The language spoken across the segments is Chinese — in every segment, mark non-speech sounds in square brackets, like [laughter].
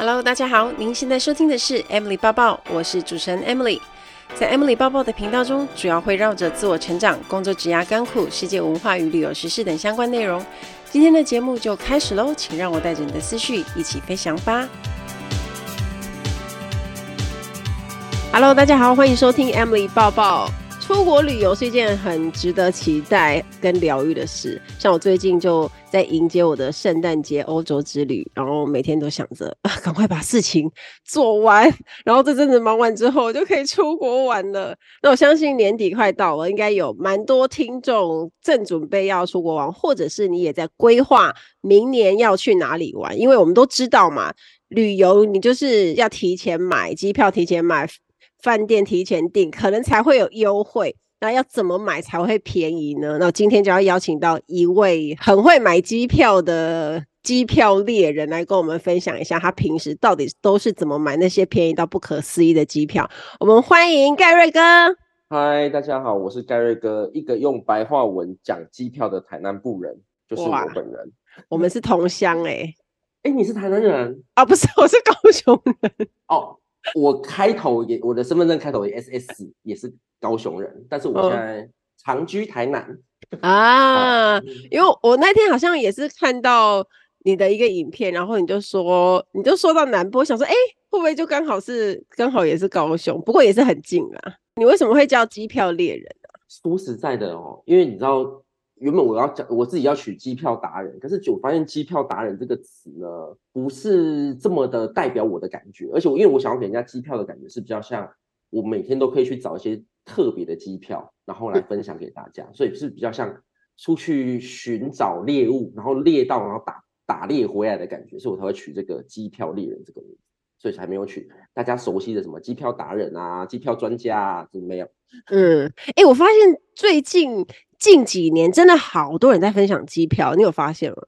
Hello，大家好，您现在收听的是 Emily 抱抱，我是主持人 Emily。在 Emily 抱抱的频道中，主要会绕着自我成长、工作、职涯、甘苦、世界文化与旅游时事等相关内容。今天的节目就开始喽，请让我带着你的思绪一起飞翔吧。Hello，大家好，欢迎收听 Emily 抱抱。出国旅游是一件很值得期待跟疗愈的事。像我最近就在迎接我的圣诞节欧洲之旅，然后每天都想着啊，[laughs] 赶快把事情做完，然后这阵子忙完之后我就可以出国玩了。那我相信年底快到了，应该有蛮多听众正准备要出国玩，或者是你也在规划明年要去哪里玩。因为我们都知道嘛，旅游你就是要提前买机票，提前买。饭店提前订，可能才会有优惠。那要怎么买才会便宜呢？那今天就要邀请到一位很会买机票的机票猎人来跟我们分享一下，他平时到底都是怎么买那些便宜到不可思议的机票。我们欢迎盖瑞哥。嗨，大家好，我是盖瑞哥，一个用白话文讲机票的台南部人，就是我本人。我们是同乡哎、欸，哎、欸，你是台南人啊？不是，我是高雄人。哦。我开头也，我的身份证开头也 S S，也是高雄人，但是我现在长居台南、哦、啊。因为我那天好像也是看到你的一个影片，然后你就说，你就说到南部，想说，哎、欸，会不会就刚好是刚好也是高雄？不过也是很近啊。你为什么会叫机票猎人呢、啊？说实在的哦，因为你知道。原本我要讲我自己要取机票达人，可是就发现机票达人这个词呢，不是这么的代表我的感觉。而且我因为我想要给人家机票的感觉是比较像我每天都可以去找一些特别的机票，然后来分享给大家，所以是比较像出去寻找猎物，然后猎到然后打打猎回来的感觉，所以我才会取这个机票猎人这个名字，所以才没有取大家熟悉的什么机票达人啊、机票专家啊，就没有。嗯，哎、我发现最近。近几年真的好多人在分享机票，你有发现吗？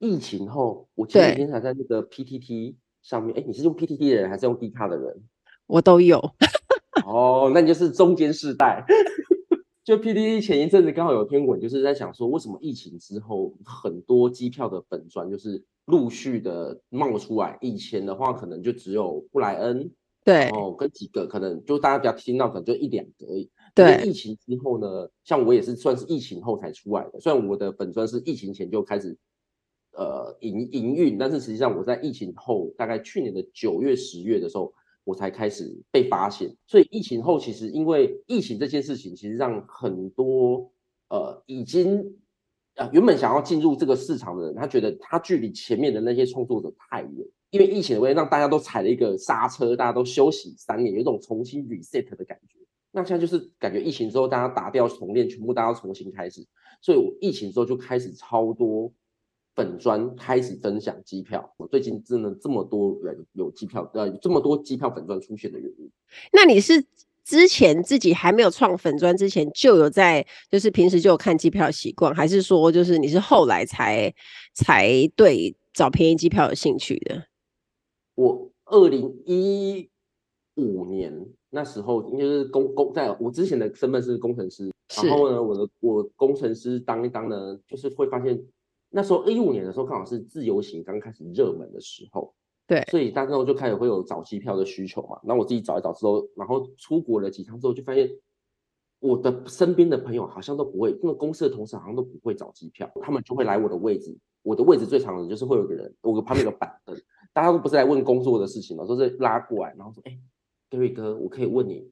疫情后，我前几天才在那个 PTT 上面，哎，你是用 PTT 的人还是用 D 卡的人？我都有。[laughs] 哦，那你就是中间世代。[laughs] 就 PTT 前一阵子刚好有篇文，就是在想说，为什么疫情之后很多机票的本专就是陆续的冒出来？以前的话可能就只有布莱恩，对，哦，跟几个可能就大家比较听到，可能就一两个而已。对，疫情之后呢，像我也是算是疫情后才出来的。虽然我的本专是疫情前就开始呃营营运，但是实际上我在疫情后，大概去年的九月、十月的时候，我才开始被发现。所以疫情后，其实因为疫情这件事情，其实让很多呃已经呃原本想要进入这个市场的人，他觉得他距离前面的那些创作者太远。因为疫情的关系，让大家都踩了一个刹车，大家都休息三年，有一种重新 reset 的感觉。那现在就是感觉疫情之后，大家打掉重练，全部大家重新开始。所以我疫情之后就开始超多本专开始分享机票。我最近真的这么多人有机票，呃，这么多机票本专出现的原因。那你是之前自己还没有创粉专之前就有在，就是平时就有看机票的习惯，还是说就是你是后来才才对找便宜机票有兴趣的？我二零一五年。那时候应该是工工，在我之前的身份是工程师，然后呢，我的我工程师当一当呢，就是会发现那时候一五年的时候刚好是自由行刚开始热门的时候，对，所以当时就开始会有找机票的需求嘛。然后我自己找一找之后，然后出国了几趟之后，就发现我的身边的朋友好像都不会，因为公司的同事好像都不会找机票，他们就会来我的位置，我的位置最常的就是会有个人，我旁边有个板凳，大家都不是来问工作的事情嘛，都是拉过来，然后说，哎。各位哥，我可以问你，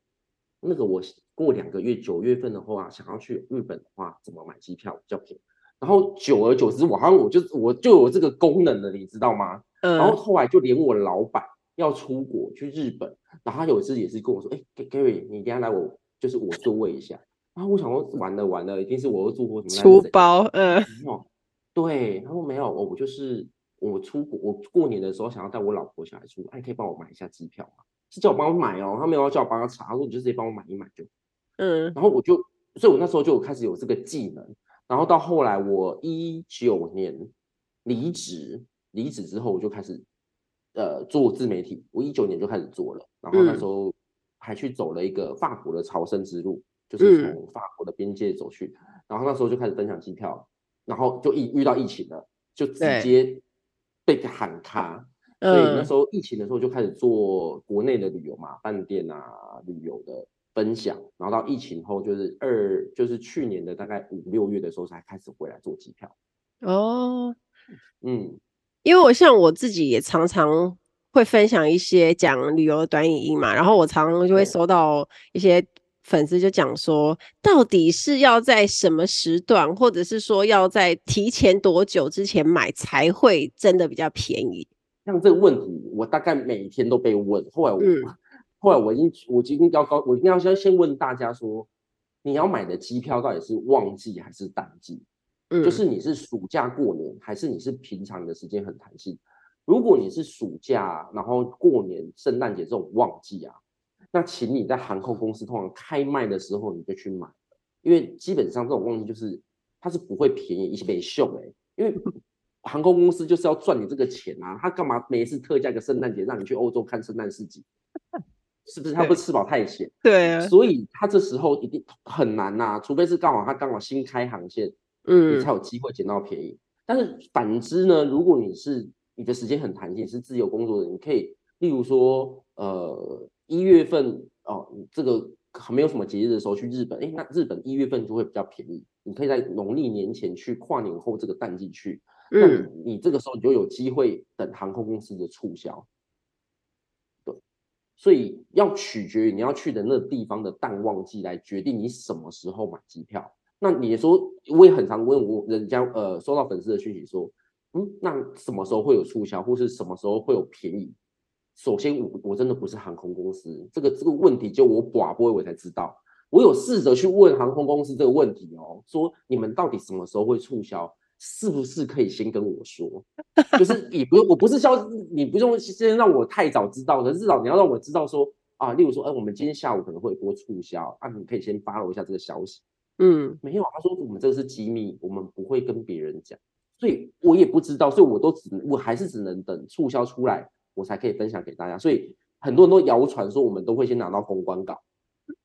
那个我过两个月九月份的话，想要去日本的话，怎么买机票比较便宜？然后久而久之，我好像我就我就有这个功能了，你知道吗？嗯。然后后来就连我老板要出国去日本，然后他有一次也是跟我说：“哎，Gary，你等下来我就是我座位一下。”然后我想说完了完了，一定是我又做过什么出包？嗯。对，他说没有，我就是我出国，我过年的时候想要带我老婆小孩出国，哎，可以帮我买一下机票吗？是叫我帮我买哦，他没有要叫我帮他查，他说你就直接帮我买一买就，嗯，然后我就，所以我那时候就开始有这个技能，然后到后来我一九年离职，离职之后我就开始，呃，做自媒体，我一九年就开始做了，然后那时候还去走了一个法国的朝圣之路，就是从法国的边界走去，然后那时候就开始分享机票，然后就一遇到疫情了，就直接被喊卡。所以那时候疫情的时候就开始做国内的旅游嘛，饭店啊旅游的分享，然后到疫情后就是二就是去年的大概五六月的时候才开始回来做机票。哦，嗯，因为我像我自己也常常会分享一些讲旅游的短影音嘛，然后我常常就会收到一些粉丝就讲说，到底是要在什么时段，或者是说要在提前多久之前买才会真的比较便宜？像这个问题，我大概每天都被问。后来我，嗯、[laughs] 后来我已经，我今天要高，我一定要先先问大家说，你要买的机票到底是旺季还是淡季？嗯，就是你是暑假过年，还是你是平常的时间很弹性？如果你是暑假，然后过年、圣诞节这种旺季啊，那请你在航空公司通常开卖的时候你就去买，因为基本上这种旺季就是它是不会便宜，一起被秀哎，因为航空公司就是要赚你这个钱啊，他干嘛每一次特价个圣诞节让你去欧洲看圣诞市集？[laughs] 是不是他不吃饱太闲？对啊，所以他这时候一定很难呐、啊，除非是刚好他刚好新开航线。嗯，你才有机会捡到便宜。但是反之呢，如果你是你的时间很弹性，是自由工作的，你可以，例如说，呃，一月份哦，这个没有什么节日的时候去日本，哎，那日本一月份就会比较便宜。你可以在农历年前去，跨年后这个淡季去，那你这个时候你就有机会等航空公司的促销。对，所以要取决于你要去的那个地方的淡旺季来决定你什么时候买机票。那你说，我也很常问我人家，呃，收到粉丝的讯息说，嗯，那什么时候会有促销，或是什么时候会有便宜？首先，我我真的不是航空公司，这个这个问题就我寡不会我才知道。我有试着去问航空公司这个问题哦，说你们到底什么时候会促销？是不是可以先跟我说？就是 [laughs] 也不用，我不是消你不用先让我太早知道，可是至少你要让我知道说啊，例如说，哎，我们今天下午可能会有波促销啊，你可以先 follow 一下这个消息。嗯，没有，他说我们这个是机密，我们不会跟别人讲，所以我也不知道，所以我都只能，我还是只能等促销出来，我才可以分享给大家。所以很多人都谣传说我们都会先拿到公关稿，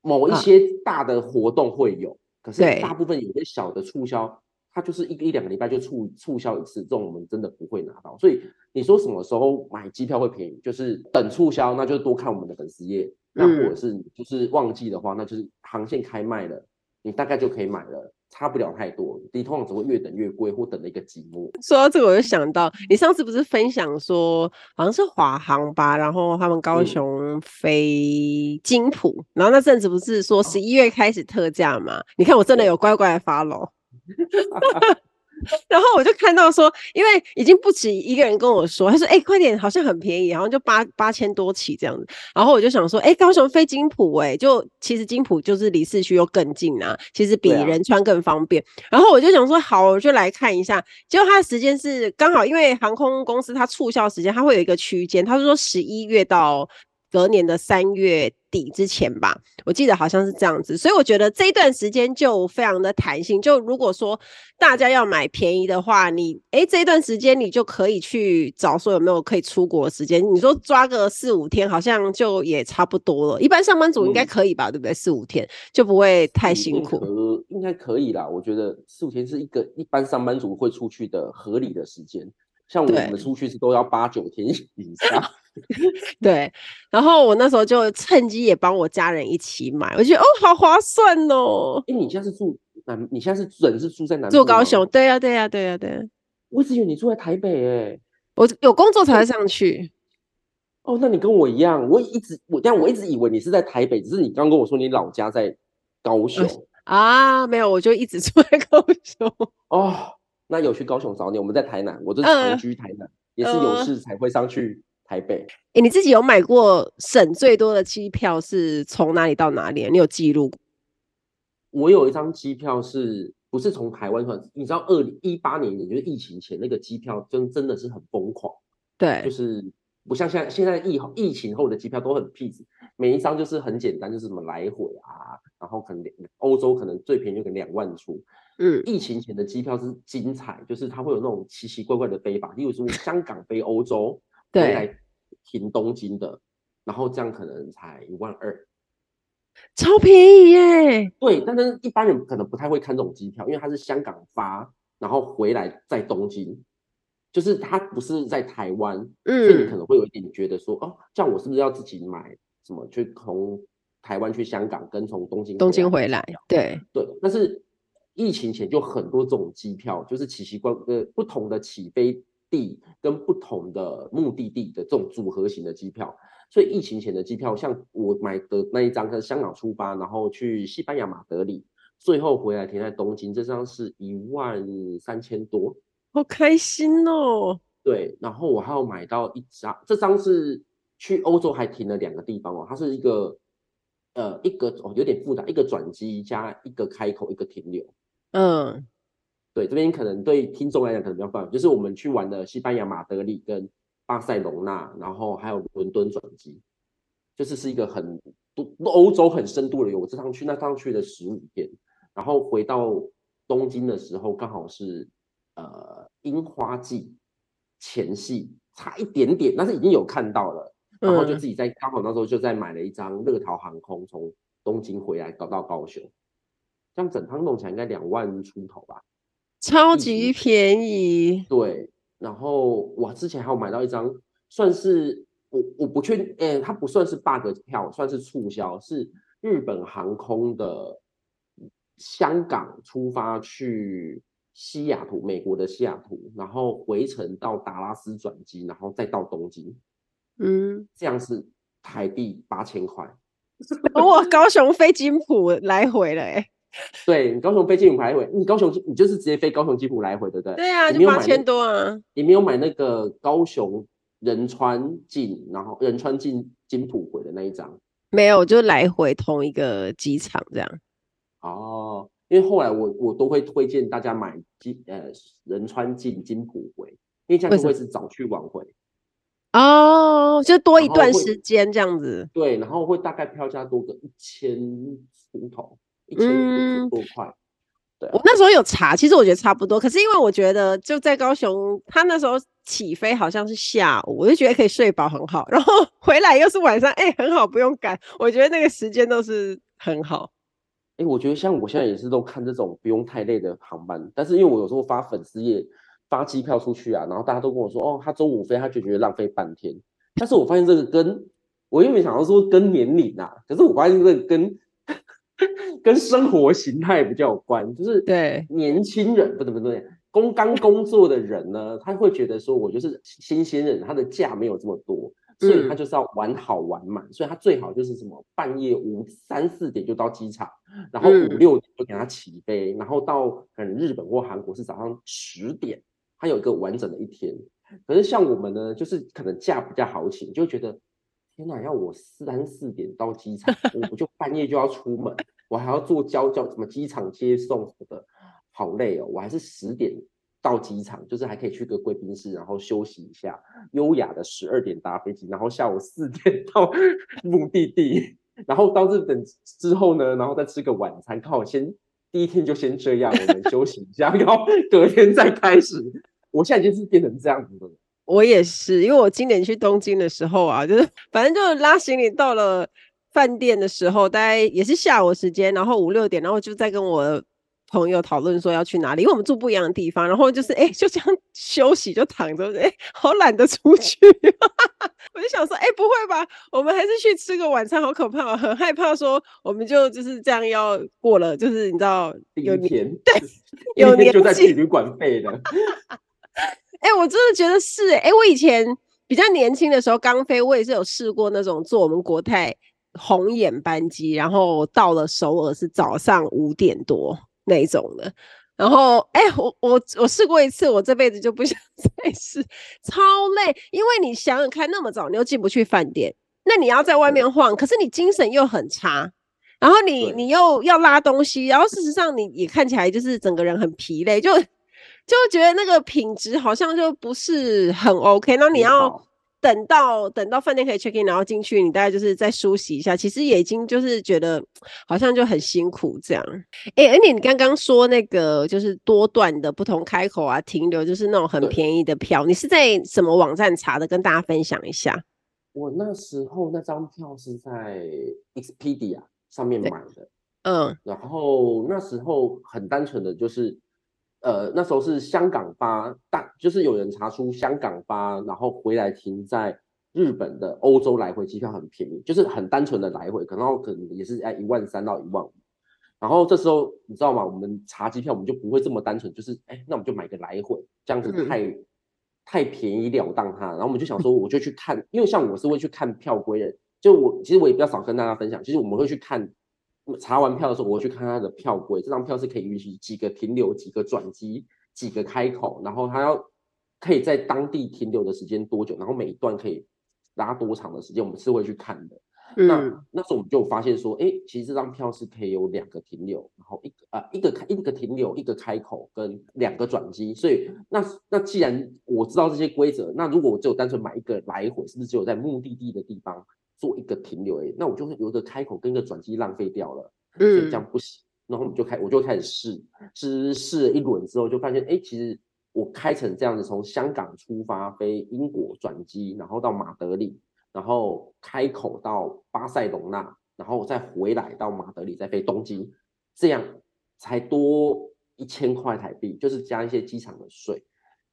某一些大的活动会有，啊、可是大部分有些小的促销，它就是一个一两个礼拜就促促销一次，这种我们真的不会拿到。所以你说什么时候买机票会便宜，就是等促销，那就多看我们的粉丝页，那或者是就是旺季的话，那就是航线开卖了。你大概就可以买了，差不了太多。你通常只会越等越贵，或等了一个寂寞。说到这个，我就想到你上次不是分享说，好像是华航吧，然后他们高雄飞金浦，嗯、然后那阵子不是说十一月开始特价嘛？哦、你看我真的有乖乖的 follow。[laughs] 然后我就看到说，因为已经不止一个人跟我说，他说：“哎、欸，快点，好像很便宜，好像就八八千多起这样子。”然后我就想说：“哎、欸，高雄飞金浦、欸，哎，就其实金浦就是离市区又更近啊，其实比仁川更方便。啊”然后我就想说：“好，我就来看一下。”结果他的时间是刚好，因为航空公司它促销时间，它会有一个区间，他是说十一月到隔年的三月底之前吧，我记得好像是这样子，所以我觉得这一段时间就非常的弹性。就如果说大家要买便宜的话，你诶这一段时间你就可以去找说有没有可以出国的时间。你说抓个四五天，好像就也差不多了。一般上班族应该可以吧，嗯、对不对？四五天就不会太辛苦。呃，应该可以啦。我觉得四五天是一个一般上班族会出去的合理的时间。像我们出去是都要八九天 [laughs] 以上。[laughs] 对，然后我那时候就趁机也帮我家人一起买，我觉得哦，好划算哦。哎，你现在是住南？你现在是人是住在南？住高雄？对呀、啊，对呀、啊，对呀、啊，对、啊。我一直以为你住在台北哎，我有工作才会上去。哦，那你跟我一样，我一直我但我一直以为你是在台北，只是你刚跟我说你老家在高雄、嗯、啊？没有，我就一直住在高雄。[laughs] 哦，那有去高雄找你？我们在台南，我就长居台南，嗯、也是有事才会上去。台北，哎，你自己有买过省最多的机票是从哪里到哪里？你有记录？我有一张机票是不是从台湾算？你知道，二零一八年，也就是疫情前那个机票，真真的是很疯狂。对，就是不像现在，现在疫疫情后的机票都很 peace，每一张就是很简单，就是什么来回啊，然后可能欧洲可能最便宜就可能两万出。嗯，疫情前的机票是精彩，就是它会有那种奇奇怪怪的飞法，例如说香港飞欧洲。对，来停东京的，然后这样可能才一万二，超便宜耶。对，但是一般人可能不太会看这种机票，因为它是香港发，然后回来在东京，就是它不是在台湾，嗯，所以你可能会有一点觉得说，哦，这样我是不是要自己买什么去从台湾去香港，跟从东京东京回来？对对，但是疫情前就很多这种机票，就是奇奇怪怪呃不同的起飞地跟不同的目的地的这种组合型的机票。所以疫情前的机票，像我买的那一张，是香港出发，然后去西班牙马德里，最后回来停在东京，这张是一万三千多，好开心哦。对，然后我还有买到一张，这张是去欧洲还停了两个地方哦，它是一个呃一个哦有点复杂，一个转机加一个开口一个停留。嗯，对，这边可能对听众来讲可能比较方便，就是我们去玩的西班牙马德里跟。巴塞隆纳，然后还有伦敦转机，就是是一个很多欧洲很深度的游。我这趟去那趟去了十五天，然后回到东京的时候，刚好是呃樱花季前戏，差一点点，但是已经有看到了，然后就自己在刚好那时候就在买了一张乐桃航空从东京回来搞到高雄，这样整趟弄起来应该两万出头吧，超级便宜，对。然后我之前还有买到一张，算是我我不确定，哎，它不算是 bug 票，算是促销，是日本航空的香港出发去西雅图，美国的西雅图，然后回程到达拉斯转机，然后再到东京，嗯，这样是台币八千块，[laughs] 哇，高雄飞金浦来回了，哎。[laughs] 对，你高雄飞金浦来回，你高雄你就是直接飞高雄金浦来回，对不对？对啊，就八千多啊。你没有买那个高雄仁川进，然后仁川进金浦回的那一张？没有，就来回同一个机场这样。哦，因为后来我我都会推荐大家买金呃仁川进金浦回，因为这样就会是早去晚回。哦，就多一段时间这样子。对，然后会大概票价多个一千出头。一千多块，对、啊，我那时候有查，其实我觉得差不多。可是因为我觉得就在高雄，他那时候起飞好像是下午，我就觉得可以睡饱很好。然后 [laughs] 回来又是晚上，哎、欸，很好，不用赶。我觉得那个时间都是很好。哎、欸，我觉得像我现在也是都看这种不用太累的航班，但是因为我有时候发粉丝页发机票出去啊，然后大家都跟我说，哦，他中午飞，他就觉得浪费半天。但是我发现这个跟我又没想到说跟年龄啊，可是我发现这个跟。[laughs] 跟生活形态比较有关，就是对年轻人，不对不对，工刚工作的人呢，他会觉得说，我就是新鲜人，他的假没有这么多，所以他就是要玩好玩满，所以他最好就是什么半夜五三四点就到机场，然后五六点就给他起飞，然后到可能日本或韩国是早上十点，他有一个完整的一天。可是像我们呢，就是可能假比较好请，就觉得。天哪！要我三四点到机场，我不就半夜就要出门，我还要坐交交什么机场接送什么的，好累哦。我还是十点到机场，就是还可以去个贵宾室，然后休息一下，优雅的十二点搭飞机，然后下午四点到目的地，然后到日本之后呢，然后再吃个晚餐，刚好先第一天就先这样，我们休息一下，然后隔天再开始。我现在就是变成这样子的。我也是，因为我今年去东京的时候啊，就是 [laughs] 反正就是拉行李到了饭店的时候，大概也是下午时间，然后五六点，然后就在跟我朋友讨论说要去哪里，因为我们住不一样的地方，然后就是哎、欸，就这样 [laughs] 休息就躺着，哎、欸，好懒得出去，[laughs] 我就想说，哎、欸，不会吧，我们还是去吃个晚餐，好可怕，很害怕说我们就就是这样要过了，就是你知道有年对有年就在旅馆废的。哎、欸，我真的觉得是哎、欸，我以前比较年轻的时候刚飞，我也是有试过那种坐我们国泰红眼班机，然后到了首尔是早上五点多那一种的。然后哎、欸，我我我试过一次，我这辈子就不想 [laughs] 再试，超累。因为你想想看，那么早你又进不去饭店，那你要在外面晃，可是你精神又很差，然后你你又要拉东西，然后事实上你也看起来就是整个人很疲累，就。就觉得那个品质好像就不是很 OK，那你要等到等到饭店可以 check in，然后进去，你大概就是再梳洗一下，其实也已经就是觉得好像就很辛苦这样。哎、欸，而且你刚刚说那个就是多段的不同开口啊停留，就是那种很便宜的票，你是在什么网站查的？跟大家分享一下。我那时候那张票是在 Expedia 上面买的，嗯，然后那时候很单纯的就是。呃，那时候是香港发，但就是有人查出香港发，然后回来停在日本的欧洲来回机票很便宜，就是很单纯的来回，可能可能也是在一万三到一万五。然后这时候你知道吗？我们查机票我们就不会这么单纯，就是哎，那我们就买个来回，这样子太、嗯、太便宜了当它。然后我们就想说，我就去看，因为像我是会去看票规的，就我其实我也比较少跟大家分享，其实我们会去看。查完票的时候，我会去看他的票规。这张票是可以允许几个停留、几个转机、几个开口，然后他要可以在当地停留的时间多久，然后每一段可以拉多长的时间，我们是会去看的。嗯、那那时候我们就发现说，哎，其实这张票是可以有两个停留，然后一个啊、呃、一个开一个停留，一个开口跟两个转机。所以那那既然我知道这些规则，那如果我只有单纯买一个来回，是不是只有在目的地的地方？做一个停留诶，那我就会有一个开口跟一个转机浪费掉了，所以这样不行。然后我们就开，我就开始试，试试了一轮之后，就发现，哎，其实我开成这样子，从香港出发飞英国转机，然后到马德里，然后开口到巴塞隆纳，然后再回来到马德里，再飞东京，这样才多一千块台币，就是加一些机场的税，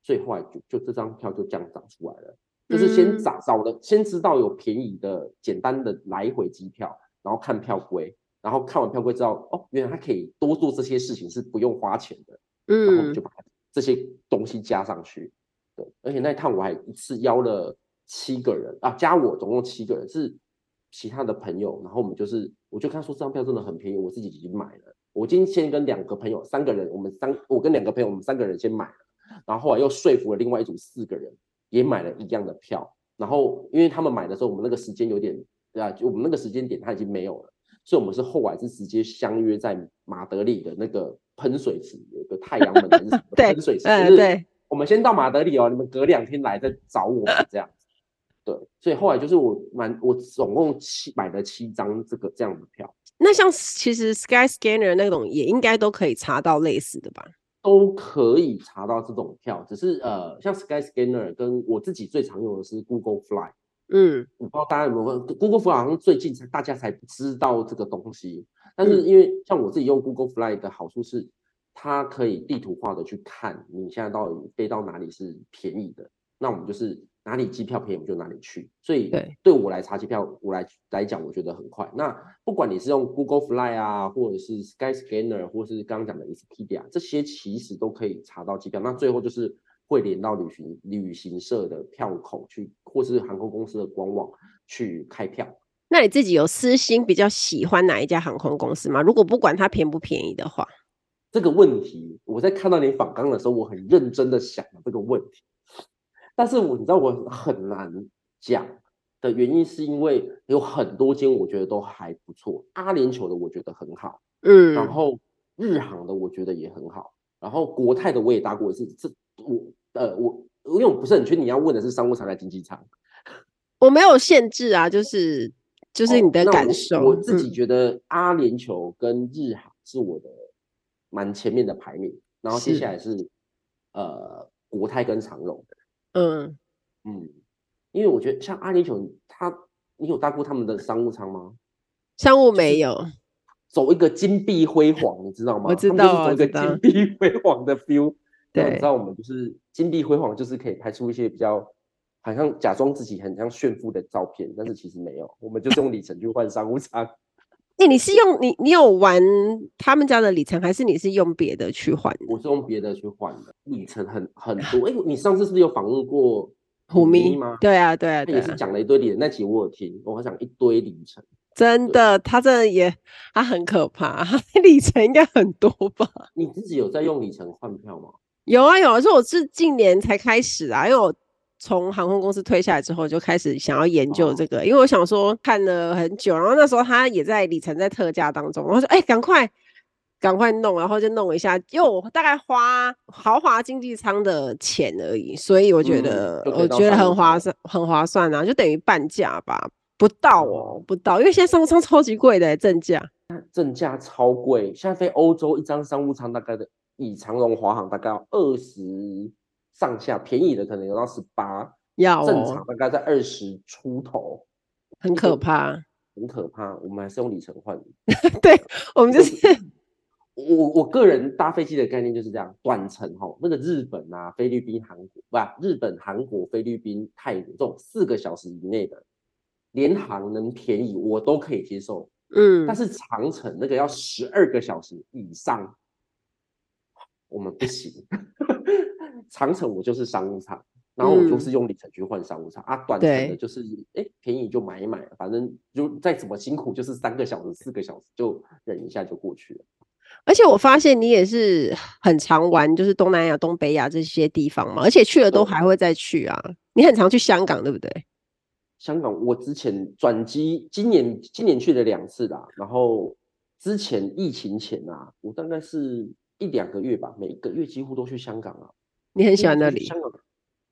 所以后来就就这张票就这样涨出来了。就是先找找的，先知道有便宜的、简单的来回机票，然后看票规，然后看完票规知道哦，原来它可以多做这些事情是不用花钱的，嗯，然后我们就把这些东西加上去，对，而且那一趟我还一次邀了七个人啊，加我总共七个人，是其他的朋友，然后我们就是，我就看说这张票真的很便宜，我自己已经买了，我今天先跟两个朋友，三个人，我们三，我跟两个朋友，我们三个人先买了，然后后来又说服了另外一组四个人。也买了一样的票，然后因为他们买的时候，我们那个时间有点，对啊，就我们那个时间点他已经没有了，所以我们是后来是直接相约在马德里的那个喷水池，有一个太阳门的 [laughs] 喷水池，对，对，我们先到马德里哦，你们隔两天来再找我们这样子，对，所以后来就是我买，我总共七买了七张这个这样的票。那像其实 Skyscanner 那种也应该都可以查到类似的吧？都可以查到这种票，只是呃，像 Skyscanner 跟我自己最常用的是 Google Fly，嗯，我不知道大家有没有 Google Fly，好像最近才大家才知道这个东西，但是因为像我自己用 Google Fly 的好处是，它可以地图化的去看你现在到底飞到哪里是便宜的，那我们就是。哪里机票便宜，我就哪里去。所以对我来查机票，我来来讲，我觉得很快。那不管你是用 Google Fly 啊，或者是 Skyscanner，或是刚刚讲的 Expedia，这些其实都可以查到机票。那最后就是会连到旅行旅行社的票口去，或是航空公司的官网去开票。那你自己有私心比较喜欢哪一家航空公司吗？如果不管它便不便宜的话，这个问题我在看到你访纲的时候，我很认真的想了这个问题。但是我你知道我很难讲的原因，是因为有很多间我觉得都还不错，阿联酋的我觉得很好，嗯，然后日航的我觉得也很好，然后国泰的我也搭过一次，这我呃我因为我不是很确定你要问的是商务舱还是经济舱，我没有限制啊，就是就是你的感受，哦，我，我自己觉得阿联酋跟日航是我的蛮前面的排名，然后接下来是，是呃国泰跟长荣的。嗯嗯，因为我觉得像阿联酋，他你有搭过他们的商务舱吗？商务没有，走一个金碧辉煌，你知道吗？我知道，走一个金碧辉煌的 feel。[laughs] 对，你知道我们就是金碧辉煌，就是可以拍出一些比较好像假装自己很像炫富的照片，但是其实没有，我们就是用里程去换商务舱。哎、欸，你是用你你有玩他们家的里程，还是你是用别的去换？我是用别的去换的，里程很很多。哎、欸，你上次是不是有访问过虎咪吗？对啊，对啊，他也是讲了一堆里程。那期我有听，我好想一堆里程。真的，他真的也他很可怕，他 [laughs] 里程应该很多吧？你自己有在用里程换票吗？有啊有啊，是我是近年才开始啊，因为我。从航空公司退下来之后，就开始想要研究这个，哦、因为我想说看了很久，然后那时候他也在里程在特价当中，我说哎，赶快赶快弄，然后就弄一下，因为我大概花豪华经济舱的钱而已，所以我觉得、嗯、我觉得很划算，很划算啊，就等于半价吧，不到哦，不到，因为现在商务舱超级贵的正价，正价超贵，现在飞欧洲一张商务舱大概的，以长荣华航大概要二十。上下便宜的可能有到十八，要正常大概在二十出头，很可怕，很可怕。我们还是用里程换，[laughs] 对，我们就是 [laughs] 我我个人搭飞机的概念就是这样，短程哈，那个日本啊、菲律宾、韩国，不、啊，日本、韩国、菲律宾、泰国这种四个小时以内的联航能便宜，我都可以接受。嗯，但是长程那个要十二个小时以上，我们不行。长程我就是商务舱，然后我就是用里程去换商务舱、嗯、啊。短程的就是哎便宜就买一买，反正就再怎么辛苦就是三个小时、四个小时就忍一下就过去了。而且我发现你也是很常玩，就是东南亚、东北亚这些地方嘛，而且去了都还会再去啊。你很常去香港，对不对？香港我之前转机，今年今年去了两次啦。然后之前疫情前啊，我大概是一两个月吧，每一个月几乎都去香港啊。你很喜欢那里？香港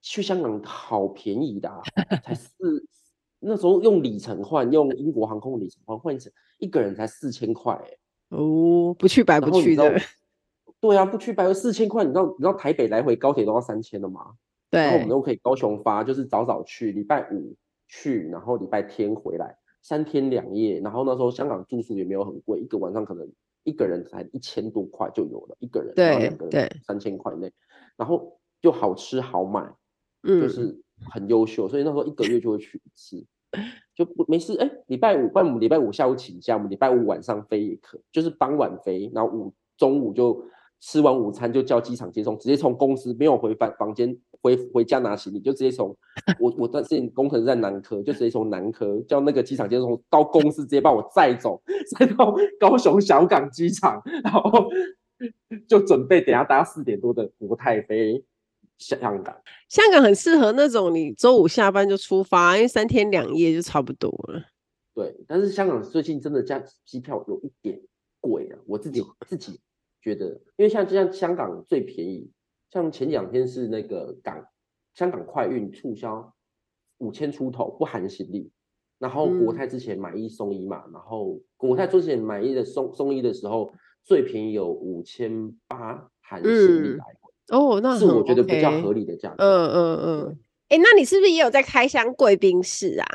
去香港好便宜的啊，才四 [laughs] 那时候用里程换，用英国航空里程换换成一个人才四千块哎。哦，不去白不去的。[laughs] 对啊，不去白四千块，你知道你知道台北来回高铁都要三千了吗？对。然后我们都可以高雄发，就是早早去，礼拜五去，然后礼拜天回来，三天两夜。然后那时候香港住宿也没有很贵，一个晚上可能一个人才一千多块就有了，一个人，两个人三千块内，然后就好吃好买，嗯，就是很优秀，所以那时候一个月就会去一次。就不没事哎，礼拜五，不然我们礼拜五下午请假，我们礼拜五晚上飞也可，就是傍晚飞，然后午中午就吃完午餐就叫机场接送，直接从公司没有回房房间回回家拿行李，就直接从我我之前工程在南科，就直接从南科叫那个机场接送到公司，直接把我载走，[laughs] 载到高雄小港机场，然后就准备等下搭四点多的国泰飞。香港，香港很适合那种你周五下班就出发，因为三天两夜就差不多了。对，但是香港最近真的价机票有一点贵啊，我自己自己觉得，因为像就像香港最便宜，像前两天是那个港香港快运促销五千出头不含行李，然后国泰之前买一送一嘛，嗯、然后国泰之前买一的送送一的时候最便宜有五千八含行李来。嗯哦，那是我觉得比较合理的价格。嗯嗯嗯。哎、欸，那你是不是也有在开箱贵宾室啊？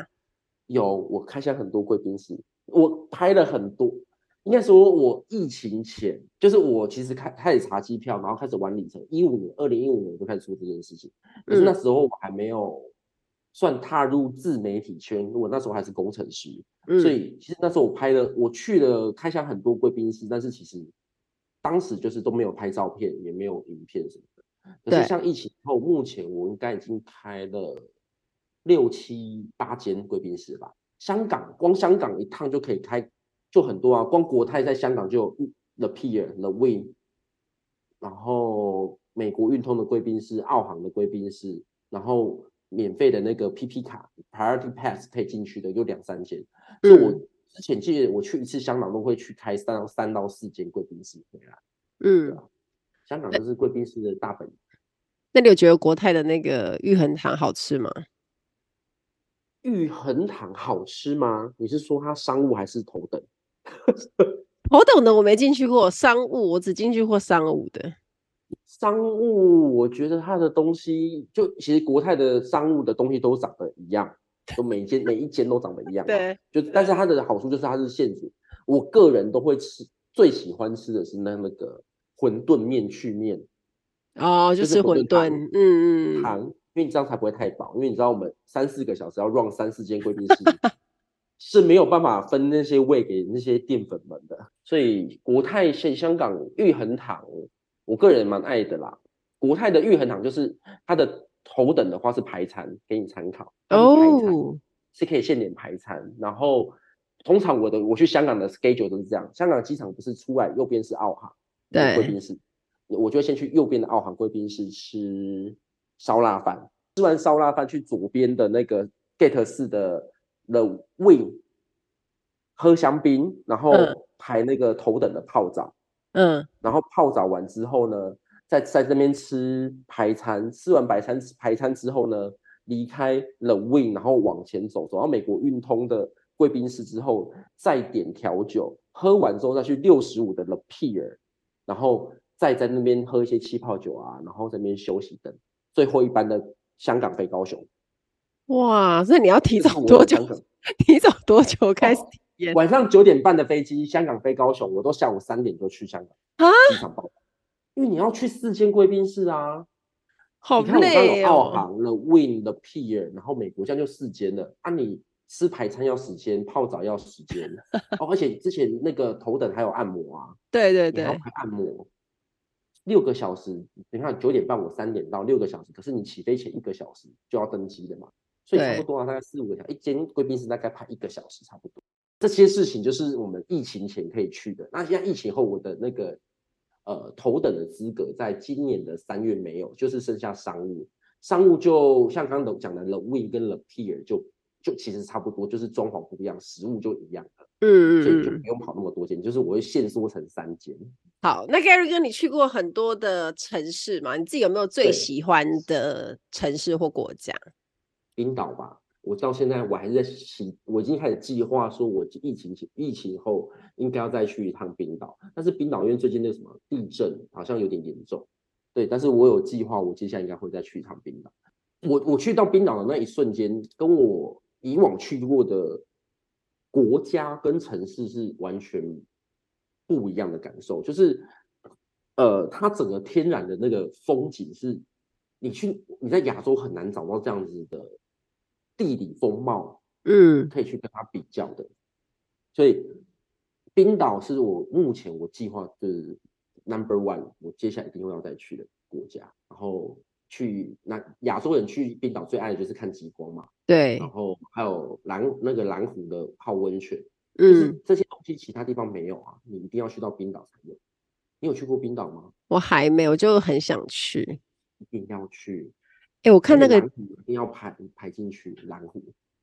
有，我开箱很多贵宾室，我拍了很多。应该说，我疫情前就是我其实开开始查机票，然后开始玩里程。一五年，二零一五年就开始做这件事情。可是那时候我还没有算踏入自媒体圈，我那时候还是工程师，嗯、所以其实那时候我拍了，我去了开箱很多贵宾室，但是其实。当时就是都没有拍照片，也没有影片什么的。可是像疫情后，目前我应该已经开了六七八间贵宾室吧。香港光香港一趟就可以开就很多啊，光国泰在香港就有 The Pier、The Win，然后美国运通的贵宾室、澳航的贵宾室，然后免费的那个 PP 卡 Priority Pass 可以进去的有两三间。以我。之前记得我去一次香港都会去开三到三到四间贵宾室回来，嗯，香港就是贵宾室的大本营。那你有觉得国泰的那个玉衡堂好吃吗？玉衡堂好吃吗？你是说它商务还是头等？[laughs] 头等的我没进去过，商务我只进去过商务的。商务我觉得它的东西就其实国泰的商务的东西都长得一样。就每一间 [laughs] 每一间都长得一样，对，就但是它的好处就是它是现煮，我个人都会吃，最喜欢吃的是那那个馄饨面去面，哦，就是馄饨，嗯嗯，糖，因为你这样才不会太饱，因为你知道我们三四个小时要 run 三四间贵宾室，是没有办法分那些位给那些淀粉们的，所以国泰现香港玉衡堂，我个人蛮爱的啦，国泰的玉恒堂就是它的。头等的话是排餐，给你参考。哦，是可以现点排餐。然后通常我的我去香港的 schedule 都是这样，香港机场不是出来右边是澳航，对，贵宾室，我就会先去右边的澳航贵宾室吃烧腊饭，吃完烧腊饭去左边的那个 gate 四的 The Wing 喝香槟，然后排那个头等的泡澡。嗯，然后泡澡完之后呢，在在这边吃排餐，吃完白餐排餐之后呢，离开 The Wing，然后往前走，走到美国运通的贵宾室之后，再点调酒，喝完之后再去六十五的 The Pier，然后再在那边喝一些气泡酒啊，然后在那边休息等最后一班的香港飞高雄。哇，所以你要提早多久？提早多久开始？晚上九点半的飞机，香港飞高雄，我都下午三点就去香港机场报到，因为你要去四间贵宾室啊，好累哦。澳航、The Win、The Pier，然后美国这样就四间了啊，你吃排餐要时间，泡澡要时间。[laughs] 哦，而且之前那个头等还有按摩啊，对对对，还要按摩。六个小时，你看九点半我三点到六个小时，可是你起飞前一个小时就要登机的嘛，所以差不多啊，大概四五个小时，一间贵宾室大概排一个小时差不多。这些事情就是我们疫情前可以去的，那现在疫情后我的那个呃头等的资格，在今年的三月没有，就是剩下商务，商务就像刚刚讲的 The Wing 跟 The Pier 就就其实差不多，就是装潢不一样，食物就一样的。嗯，所以就不用跑那么多间，就是我会限缩成三间。好，那 Gary 哥，你去过很多的城市嘛？你自己有没有最喜欢的城市或国家？冰岛吧，我到现在我还是在计，我已经开始计划说，我疫情疫情后应该要再去一趟冰岛。但是冰岛因为最近那个什么地震好像有点严重，对，但是我有计划，我接下来应该会再去一趟冰岛。我我去到冰岛的那一瞬间，跟我以往去过的。国家跟城市是完全不一样的感受，就是，呃，它整个天然的那个风景是，你去你在亚洲很难找到这样子的地理风貌，嗯，可以去跟它比较的。所以，冰岛是我目前我计划就是 number one，我接下来一定要再去的国家，然后。去那亚洲人去冰岛最爱的就是看极光嘛，对，然后还有蓝那个蓝湖的泡温泉，嗯，就是这些东西其他地方没有啊，你一定要去到冰岛才有。你有去过冰岛吗？我还没有，就很想去，一定要去。哎、欸，我看那个一定要排排进去蓝湖。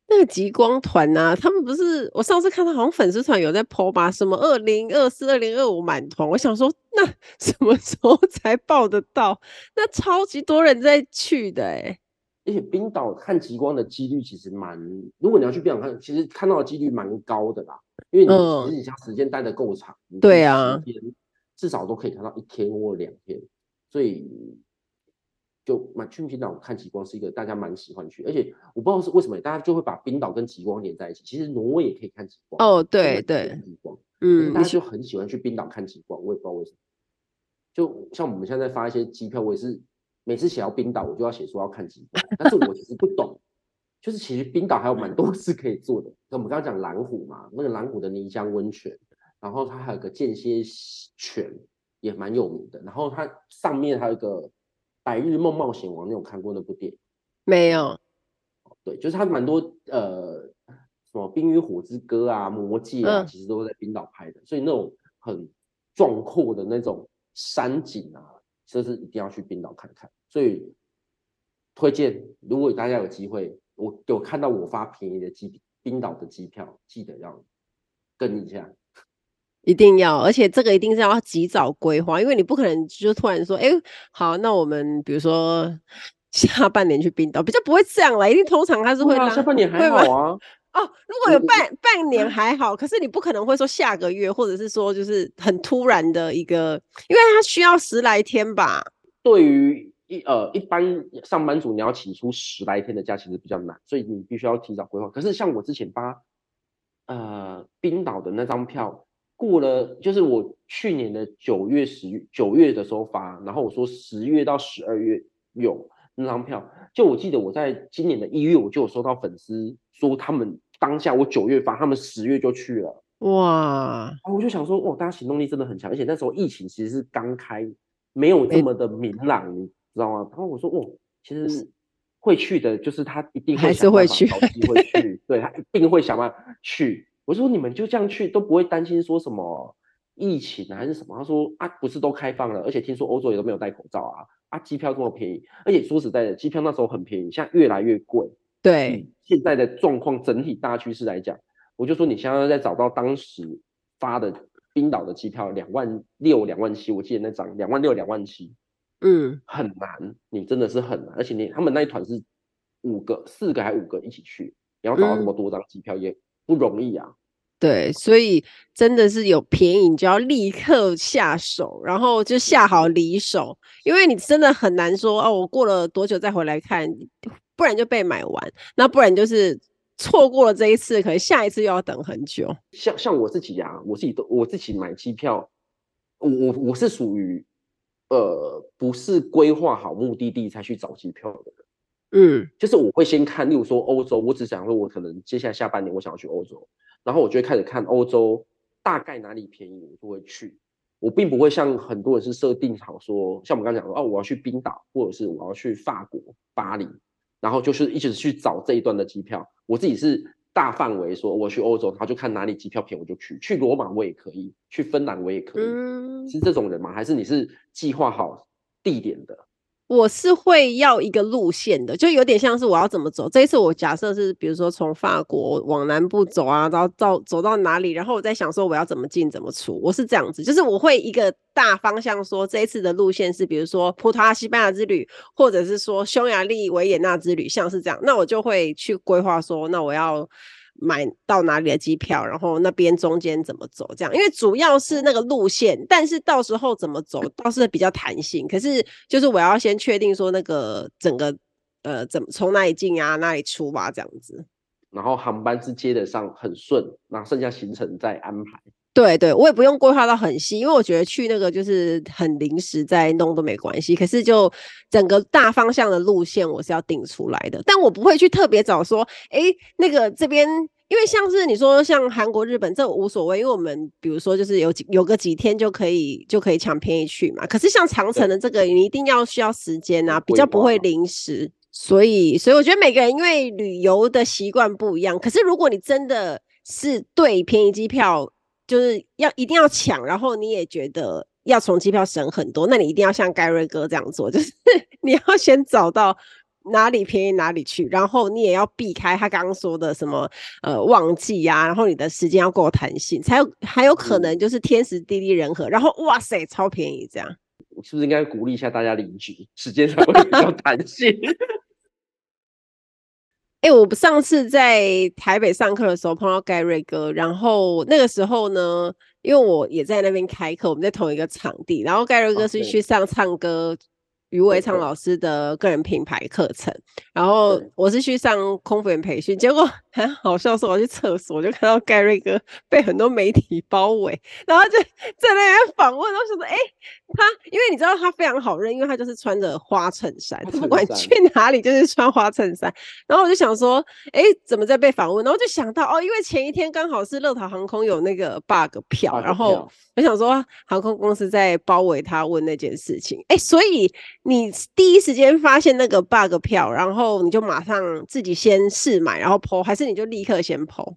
那个极光团呐、啊，他们不是我上次看到好像粉丝团有在 po 吧，什么二零二四、二零二五满团，我想说那 [laughs] 什么时候才报得到？那超级多人在去的哎、欸，而且冰岛看极光的几率其实蛮，如果你要去冰岛看，其实看到的几率蛮高的啦，因为你实际上时间待的够长，对啊，至少都可以看到一天或两天，所以。就蛮去冰岛看极光是一个大家蛮喜欢去，而且我不知道是为什么大家就会把冰岛跟极光连在一起。其实挪威也可以看极光哦，对对，极光，嗯，大家就很喜欢去冰岛看极光，我也不知道为什么。就像我们现在发一些机票，我也是每次写到冰岛，我就要写说要看极光，但是我其实不懂，就是其实冰岛还有蛮多事可以做的。那我们刚刚讲蓝湖嘛，那个蓝湖的泥浆温泉，然后它还有个间歇泉也蛮有名的，然后它上面还有一个。《白日梦冒险王》，你有看过那部电影？没有。对，就是他蛮多呃，什么《冰与火之歌》啊，《魔戒》啊，其实都是在冰岛拍的，嗯、所以那种很壮阔的那种山景啊，就是一定要去冰岛看看。所以推荐，如果大家有机会，我有看到我发便宜的机冰岛的机票，记得要跟一下。一定要，而且这个一定是要及早规划，因为你不可能就突然说，哎，好，那我们比如说下半年去冰岛，比较不会这样啦，一定通常他是会、啊、下半年还好啊。[laughs] 哦，如果有半半年还好，可是你不可能会说下个月，或者是说就是很突然的一个，因为它需要十来天吧。对于一呃一般上班族，你要请出十来天的假，其实比较难，所以你必须要提早规划。可是像我之前发呃冰岛的那张票。过了，就是我去年的九月、十月、九月的时候发，然后我说十月到十二月有那张票。就我记得我在今年的一月，我就有收到粉丝说，他们当下我九月发，他们十月就去了。哇！我就想说，哇，大家行动力真的很强，而且那时候疫情其实是刚开，没有这么的明朗，欸、你知道吗？然后我说，哦，其实会去的，就是他一定会想办法找机会去，对，他一定会想办法去。我说你们就这样去都不会担心说什么疫情还是什么？他说啊，不是都开放了，而且听说欧洲也都没有戴口罩啊啊，机票这么便宜，而且说实在的，机票那时候很便宜，现在越来越贵。对，现在的状况整体大趋势来讲，我就说你现在在找到当时发的冰岛的机票两万六、两万七，我记得那张两万六、两万七，嗯，很难，你真的是很难，而且你他们那一团是五个、四个还五个一起去，你要找到这么多张机票也。嗯不容易啊，对，所以真的是有便宜你就要立刻下手，然后就下好离手，因为你真的很难说哦，我过了多久再回来看，不然就被买完，那不然就是错过了这一次，可能下一次又要等很久。像像我自己啊，我自己都我自己买机票，我我我是属于呃不是规划好目的地才去找机票的。嗯，就是我会先看，例如说欧洲，我只想说我可能接下来下半年我想要去欧洲，然后我就会开始看欧洲大概哪里便宜，我就会去。我并不会像很多人是设定好说，像我们刚刚讲的哦，我要去冰岛，或者是我要去法国巴黎，然后就是一直去找这一段的机票。我自己是大范围说我去欧洲，然后就看哪里机票便宜我就去。去罗马我也可以，去芬兰我也可以。嗯，是这种人吗？还是你是计划好地点的？我是会要一个路线的，就有点像是我要怎么走。这一次我假设是，比如说从法国往南部走啊，然后到走到哪里，然后我在想说我要怎么进怎么出。我是这样子，就是我会一个大方向说这一次的路线是，比如说葡萄牙西班牙之旅，或者是说匈牙利维也纳之旅，像是这样，那我就会去规划说，那我要。买到哪里的机票，然后那边中间怎么走，这样，因为主要是那个路线，但是到时候怎么走倒是比较弹性。可是就是我要先确定说那个整个呃怎么从哪里进啊，哪里出吧，这样子。然后航班是接得上很顺，那剩下行程再安排。对对，我也不用规划到很细，因为我觉得去那个就是很临时再弄都没关系。可是就整个大方向的路线我是要定出来的，但我不会去特别找说，哎，那个这边，因为像是你说像韩国、日本这无所谓，因为我们比如说就是有几有个几天就可以就可以抢便宜去嘛。可是像长城的这个，你一定要需要时间啊，比较不会临时。所以所以我觉得每个人因为旅游的习惯不一样，可是如果你真的是对便宜机票。就是要一定要抢，然后你也觉得要从机票省很多，那你一定要像盖瑞哥这样做，[laughs] 就是你要先找到哪里便宜哪里去，然后你也要避开他刚刚说的什么呃旺季呀，然后你的时间要够弹性，才有还有可能就是天时地利人和，然后哇塞超便宜这样。是不是应该鼓励一下大家邻居，时间才会比较 [laughs] 弹性？哎、欸，我上次在台北上课的时候碰到盖瑞哥，然后那个时候呢，因为我也在那边开课，我们在同一个场地，然后盖瑞哥是去上唱歌。余伟昌老师的个人品牌课程，然后我是去上空服员培训，结果很好笑，说我去厕所，就看到盖瑞哥 [laughs] 被很多媒体包围，然后就 [laughs] 在那边访问，然后说：“哎，他因为你知道他非常好认，因为他就是穿着花衬衫，不管去哪里就是穿花衬衫。”然后我就想说：“哎，怎么在被访问？”然后就想到哦，因为前一天刚好是乐桃航空有那个 bug 票，然后我想说航空公司在包围他问那件事情，哎，所以。你第一时间发现那个 bug 票，然后你就马上自己先试买，然后 po，还是你就立刻先 po？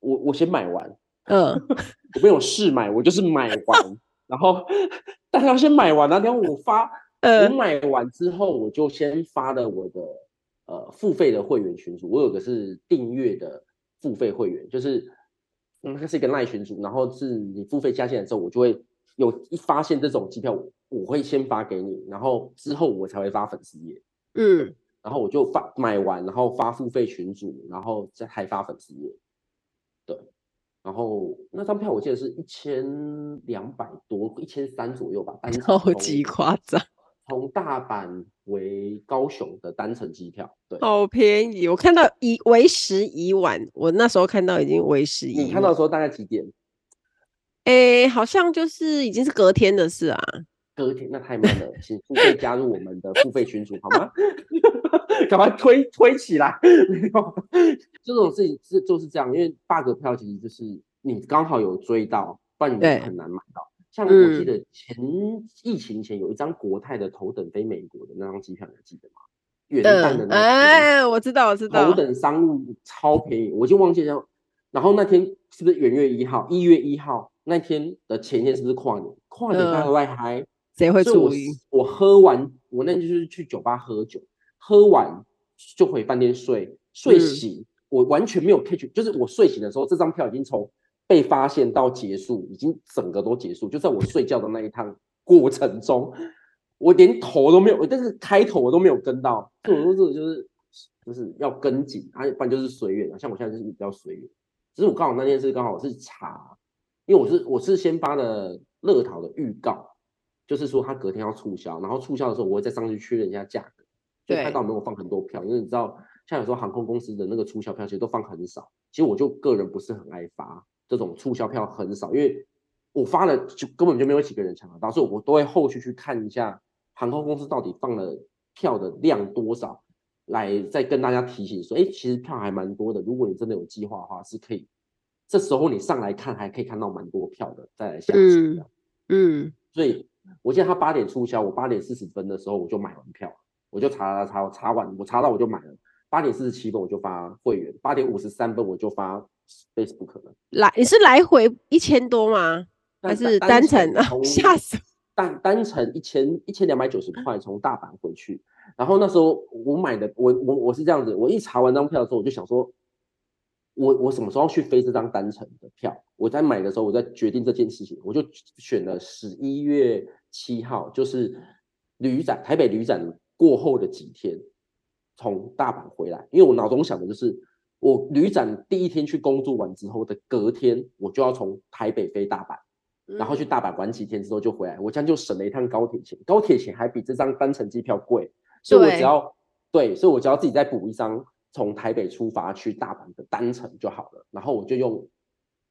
我我先买完，嗯，[laughs] 我没有试买，我就是买完，然后大家要先买完那天我发，[laughs] 我买完之后我就先发了我的呃付费的会员群组，我有个是订阅的付费会员，就是嗯，它是一个赖群组，然后是你付费加进来之后，我就会有一发现这种机票。我会先发给你，然后之后我才会发粉丝页，嗯，然后我就发买完，然后发付费群组，然后再还发粉丝页，对，然后那张票我记得是一千两百多，一千三左右吧，超级夸张，[laughs] 从大阪为高雄的单程机票，对，好便宜，我看到一为时已晚，我那时候看到已经为时已晚，你看到的时候大概几点？诶，好像就是已经是隔天的事啊。隔天那太慢了，请付费加入我们的付费群组好吗？[laughs] 赶快推推起来！没有，这种事情是就是这样，因为 bug 票其实就是你刚好有追到，不然你很难买到。像我记得前、嗯、疫情前有一张国泰的头等飞美国的那张机票，你还记得吗？元旦的那天、嗯，哎，我知道，我知道，头等商务超便宜，我就忘记了。然后那天是不是元月一号？一月一号那天的前一天是不是跨年？跨年大家都在嗨。谁会注意？我我喝完，我那天就是去酒吧喝酒，喝完就回饭店睡，睡醒、嗯、我完全没有 catch，就是我睡醒的时候，这张票已经从被发现到结束，已经整个都结束，就在我睡觉的那一趟过程中，我连头都没有，但是开头我都没有跟到，所以我说这个就是就是要跟紧，啊，不然就是随缘，像我现在就是比较随缘，只是我刚好那天是刚好是查，因为我是我是先发的乐淘的预告。就是说他隔天要促销，然后促销的时候我会再上去确认一下价格，就看到没有放很多票，因为你知道像有时候航空公司的那个促销票其实都放很少。其实我就个人不是很爱发这种促销票，很少，因为我发了就根本就没有几个人抢得到，所以我都会后续去看一下航空公司到底放了票的量多少，来再跟大家提醒说，哎，其实票还蛮多的。如果你真的有计划的话，是可以。这时候你上来看，还可以看到蛮多票的，再来下车。嗯，所以我记得他八点促销，我八点四十分的时候我就买完票，我就查查查，查完我查到我就买了。八点四十七分我就发会员，八点五十三分我就发 Facebook 了。来，你是来回一千多吗？还是单程啊？吓死！单单程一千一千两百九十块从大阪回去，然后那时候我买的，我我我是这样子，我一查完这张票的时候，我就想说。我我什么时候去飞这张单程的票？我在买的时候，我在决定这件事情，我就选了十一月七号，就是旅展台北旅展过后的几天，从大阪回来。因为我脑中想的就是，我旅展第一天去工作完之后的隔天，我就要从台北飞大阪，然后去大阪玩几天之后就回来，我这样就省了一趟高铁钱，高铁钱还比这张单程机票贵，所以我只要对，对，所以我只要自己再补一张。从台北出发去大阪的单程就好了，然后我就用，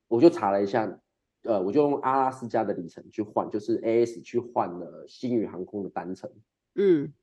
我就查了一下，呃，我就用阿拉斯加的里程去换，就是 AS 去换了星宇航空的单程，嗯，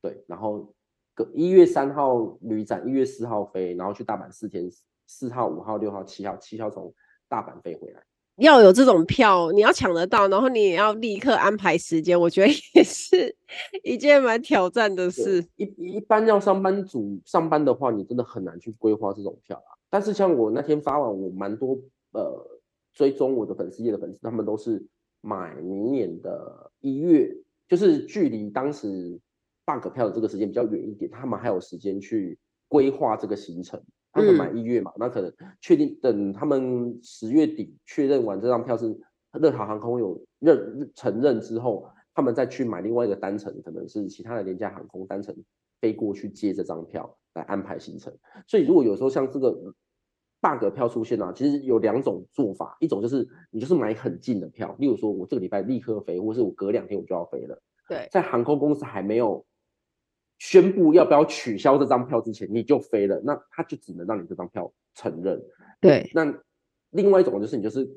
对，然后个一月三号旅展，一月四号飞，然后去大阪四天，四号、五号、六号、七号，七号从大阪飞回来。要有这种票，你要抢得到，然后你也要立刻安排时间，我觉得也是一件蛮挑战的事。一一般要上班族上班的话，你真的很难去规划这种票啊。但是像我那天发完，我蛮多呃追踪我的粉丝页的粉丝，他们都是买明年的一月，就是距离当时 bug 票的这个时间比较远一点，他们还有时间去规划这个行程。他们买一月嘛，那可能确定等他们十月底确认完这张票是乐桃航空有认承认之后，他们再去买另外一个单程，可能是其他的廉价航空单程飞过去接这张票来安排行程。所以如果有时候像这个 bug 票出现啊，其实有两种做法，一种就是你就是买很近的票，例如说我这个礼拜立刻飞，或是我隔两天我就要飞了。对，在航空公司还没有。宣布要不要取消这张票之前，你就飞了，那他就只能让你这张票承认。对，那另外一种就是你就是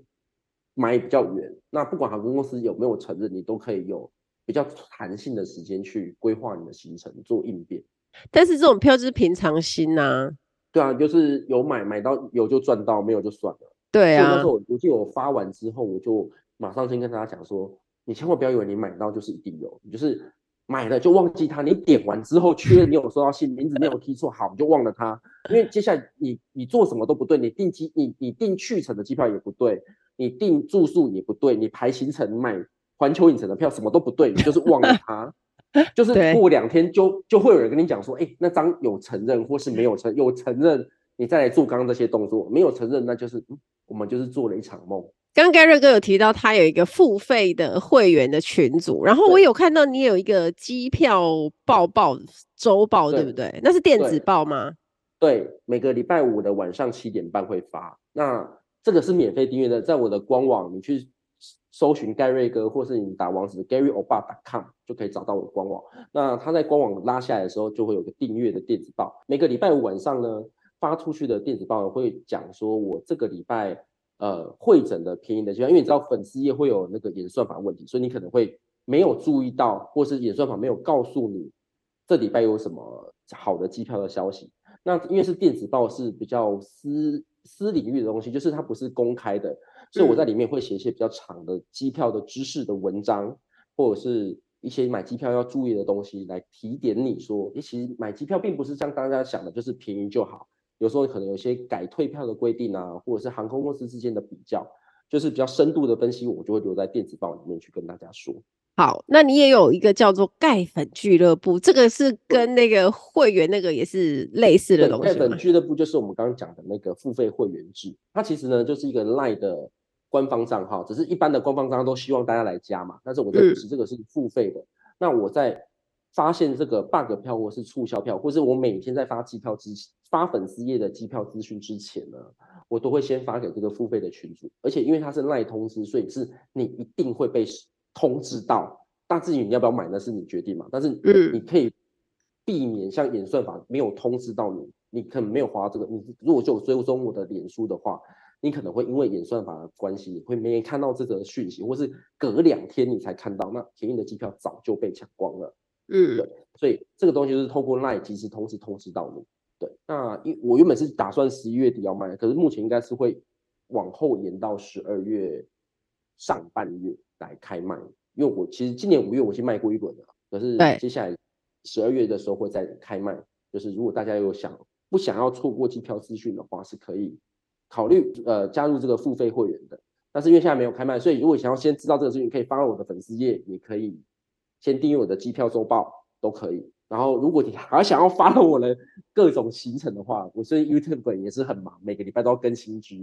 买比较远，那不管航空公司有没有承认，你都可以有比较弹性的时间去规划你的行程做应变。但是这种票就是平常心呐、啊。对啊，就是有买买到有就赚到，没有就算了。对啊。那时候我记得我发完之后，我就马上先跟大家讲说，你千万不要以为你买到就是一定有，你就是。买了就忘记它，你点完之后确认你有收到信，名字没有踢错，好，你就忘了它。因为接下来你你做什么都不对，你订机你你订去程的机票也不对，你订住宿也不对，你排行程买环球影城的票什么都不对，你就是忘了它。[laughs] 就是过两天就就会有人跟你讲说，哎、欸，那张有承认或是没有承有承认，你再来做刚刚这些动作，没有承认那就是、嗯、我们就是做了一场梦。刚刚 Gary 哥有提到他有一个付费的会员的群组，然后我有看到你有一个机票报报周报，对不对？那是电子报吗？对，对，每个礼拜五的晚上七点半会发。那这个是免费订阅的，在我的官网你去搜寻盖瑞哥，或是你打网址 GaryOba.com 就可以找到我的官网。那他在官网拉下来的时候，就会有个订阅的电子报。每个礼拜五晚上呢，发出去的电子报会讲说，我这个礼拜。呃，会诊的便宜的机票，因为你知道粉丝页会有那个演算法问题，所以你可能会没有注意到，或是演算法没有告诉你这礼拜有什么好的机票的消息。那因为是电子报，是比较私私领域的东西，就是它不是公开的，所以我在里面会写一些比较长的机票的知识的文章，或者是一些买机票要注意的东西来提点你说，诶，其实买机票并不是像大家想的，就是便宜就好。有时候可能有些改退票的规定啊，或者是航空公司之间的比较，就是比较深度的分析，我就会留在电子报里面去跟大家说。好，那你也有一个叫做盖粉俱乐部，这个是跟那个会员那个也是类似的东西。盖粉俱乐部就是我们刚刚讲的那个付费会员制，它其实呢就是一个 LINE 的官方账号，只是一般的官方账号都希望大家来加嘛，但是我这不是，这个是付费的。嗯、那我在发现这个 bug 票或是促销票，或是我每天在发机票之前。发粉丝页的机票资讯之前呢，我都会先发给这个付费的群组，而且因为它是赖通知，所以是你一定会被通知到。但至于你要不要买，那是你决定嘛。但是你可以避免像演算法没有通知到你，你可能没有滑到这个。你如果就追踪我的脸书的话，你可能会因为演算法的关系，你会没看到这个讯息，或是隔两天你才看到，那便宜的机票早就被抢光了。嗯，对，所以这个东西就是透过 LINE 即时通知通知到你。对，那因我原本是打算十一月底要卖，可是目前应该是会往后延到十二月上半月来开卖，因为我其实今年五月我已经卖过一轮了，可是接下来十二月的时候会再开卖，就是如果大家有想不想要错过机票资讯的话，是可以考虑呃加入这个付费会员的，但是因为现在没有开卖，所以如果想要先知道这个资讯，可以发到我的粉丝页，也可以先订阅我的机票周报都可以。然后，如果你 [laughs] 还想要 follow 我的各种行程的话，我是 YouTube 也是很忙，每个礼拜都要更新值。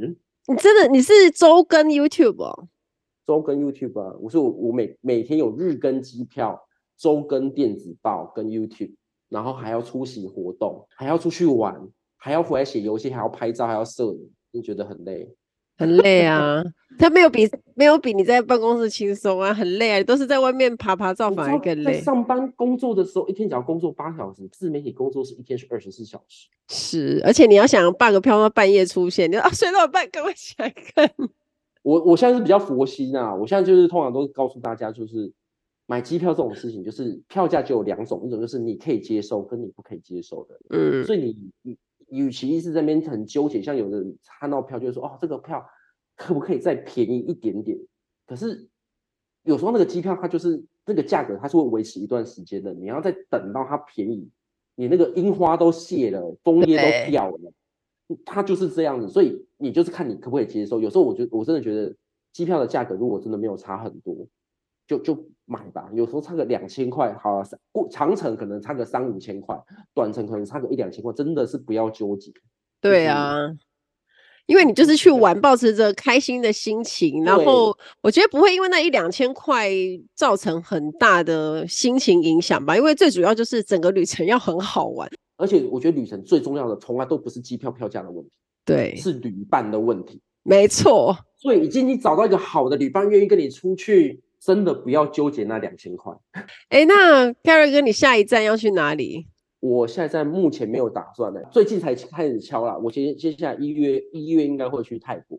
你真的你是周更 YouTube 哦？周更 YouTube 啊，我是我我每每天有日更机票，周更电子报跟 YouTube，然后还要出席活动，还要出去玩，还要回来写游戏，还要拍照，还要摄影，你觉得很累？很累啊，[laughs] 他没有比没有比你在办公室轻松啊，很累啊，都是在外面爬爬照反而更累。上班工作的时候，一天只要工作八小时，自媒体工作是一天是二十四小时。是，而且你要想办个票到半夜出现，你啊睡到一半赶快起来看。我我现在是比较佛心啊，我现在就是通常都告诉大家，就是买机票这种事情，就是票价就有两种，一种就是你可以接受，跟你不可以接受的。嗯，所以你你。与其一直在那边很纠结，像有的人看到票就会说：“哦，这个票可不可以再便宜一点点？”可是有时候那个机票它就是那个价格，它是会维持一段时间的。你要再等到它便宜，你那个樱花都谢了，枫叶都掉了，它就是这样子。所以你就是看你可不可以接受。有时候我觉得我真的觉得机票的价格如果真的没有差很多，就就。买吧，有时候差个两千块，好啊，过长程可能差个三五千块，短程可能差个一两千块，真的是不要纠结。对啊，因为你就是去玩，保持着开心的心情，然后我觉得不会因为那一两千块造成很大的心情影响吧，因为最主要就是整个旅程要很好玩。而且我觉得旅程最重要的从来都不是机票票价的问题，对，是旅伴的问题。没错，所以已经你找到一个好的旅伴，愿意跟你出去。真的不要纠结那两千块。哎，那 Gary 哥，你下一站要去哪里？我现在在目前没有打算呢，最近才开始敲啦。我接接下来一月一月应该会去泰国，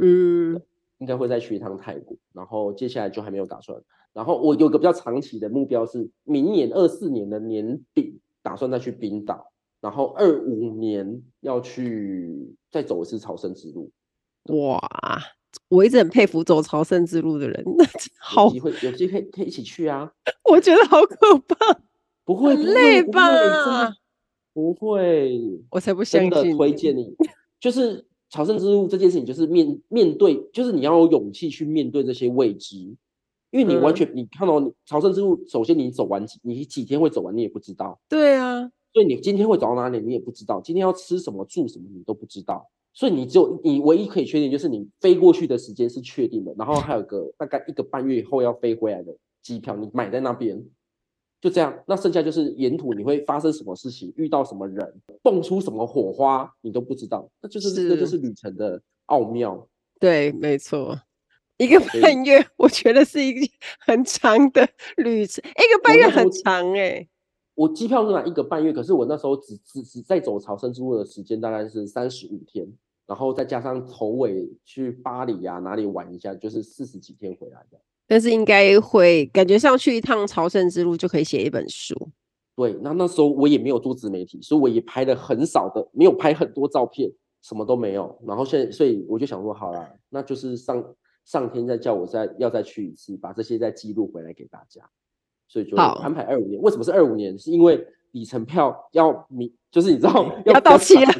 嗯，应该会再去一趟泰国。然后接下来就还没有打算。然后我有个比较长期的目标是，明年二四年的年底打算再去冰岛，然后二五年要去再走一次朝圣之路。哇！我一直很佩服走朝圣之路的人，[laughs] 那好，有机会有机会可以一起去啊！[laughs] 我觉得好可怕，不会很累吧？不会，我才不相信。真的推荐你，就是朝圣之路这件事情，就是面面对，就是你要有勇气去面对这些未知，因为你完全、嗯、你看到朝圣之路，首先你走完几，你几天会走完，你也不知道。对啊，所以你今天会走到哪里，你也不知道。今天要吃什么、住什么，你都不知道。所以你只有你唯一可以确定就是你飞过去的时间是确定的，然后还有个大概一个半月以后要飞回来的机票，你买在那边，就这样。那剩下就是沿途你会发生什么事情，遇到什么人，蹦出什么火花，你都不知道。那就是，是这就是旅程的奥妙。对，没错。一个半月，我觉得是一个很长的旅程。一个半月很长哎、欸。我机票是买一个半月，可是我那时候只只只在走朝圣之路的时间大概是三十五天。然后再加上头尾去巴黎呀、啊，哪里玩一下，就是四十几天回来的。但是应该会感觉上去一趟朝圣之路就可以写一本书。对，那那时候我也没有做自媒体，所以我也拍了很少的，没有拍很多照片，什么都没有。然后现在，所以我就想说，好了，那就是上上天再叫我再要再去一次，把这些再记录回来给大家。所以就安排二五年。为什么是二五年？是因为里程票要你，就是你知道要到期了。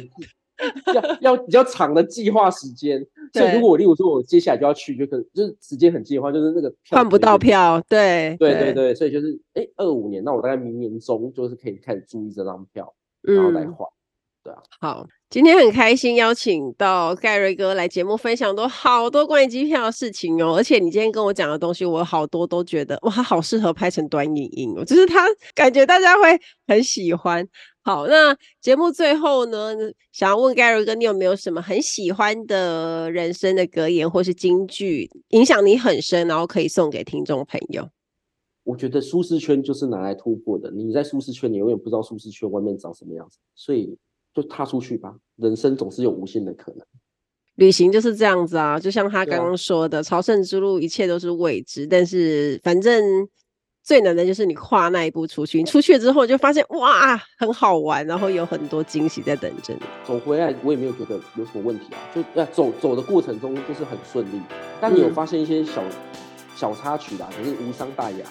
要要比较长的计划时间，所以如果我例如说我接下来就要去，就可能就是时间很近的话，就是那个换不到票，对对对对，所以就是哎，二五年，那我大概明年中就是可以开始注意这张票，然后再换。对啊，好，今天很开心邀请到盖瑞哥来节目分享都好多关于机票的事情哦，而且你今天跟我讲的东西，我好多都觉得哇，他好适合拍成短影音哦，就是他感觉大家会很喜欢。好，那节目最后呢，想要问 Gary 哥，你有没有什么很喜欢的人生的格言或是金句，影响你很深，然后可以送给听众朋友？我觉得舒适圈就是拿来突破的。你在舒适圈，你永远不知道舒适圈外面长什么样子，所以就踏出去吧。人生总是有无限的可能。旅行就是这样子啊，就像他刚刚说的，啊、朝圣之路一切都是未知，但是反正最难的就是你跨那一步出去。你出去之后，就发现哇，很好玩，然后有很多惊喜在等着你。走回来，我也没有觉得有什么问题啊，就要走走的过程中就是很顺利。但你有发现一些小、嗯、小插曲啦，可是无伤大雅。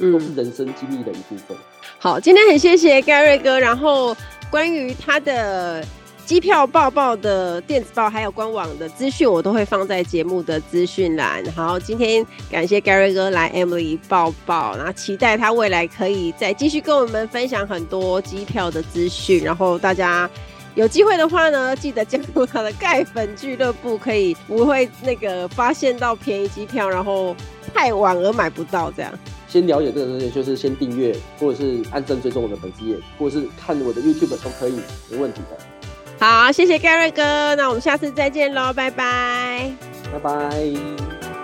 都是人生经历的一部分。好，今天很谢谢盖瑞哥。然后关于他的机票报报的电子报还有官网的资讯，我都会放在节目的资讯栏。好，今天感谢盖瑞哥来 Emily 报报，然后期待他未来可以再继续跟我们分享很多机票的资讯。然后大家有机会的话呢，记得加入他的盖粉俱乐部，可以不会那个发现到便宜机票，然后太晚而买不到这样。先了解这个东西，就是先订阅，或者是按赞追踪我的粉丝页，或者是看我的 YouTube 都可以，没问题的。好，谢谢盖瑞哥，那我们下次再见喽，拜拜，拜拜。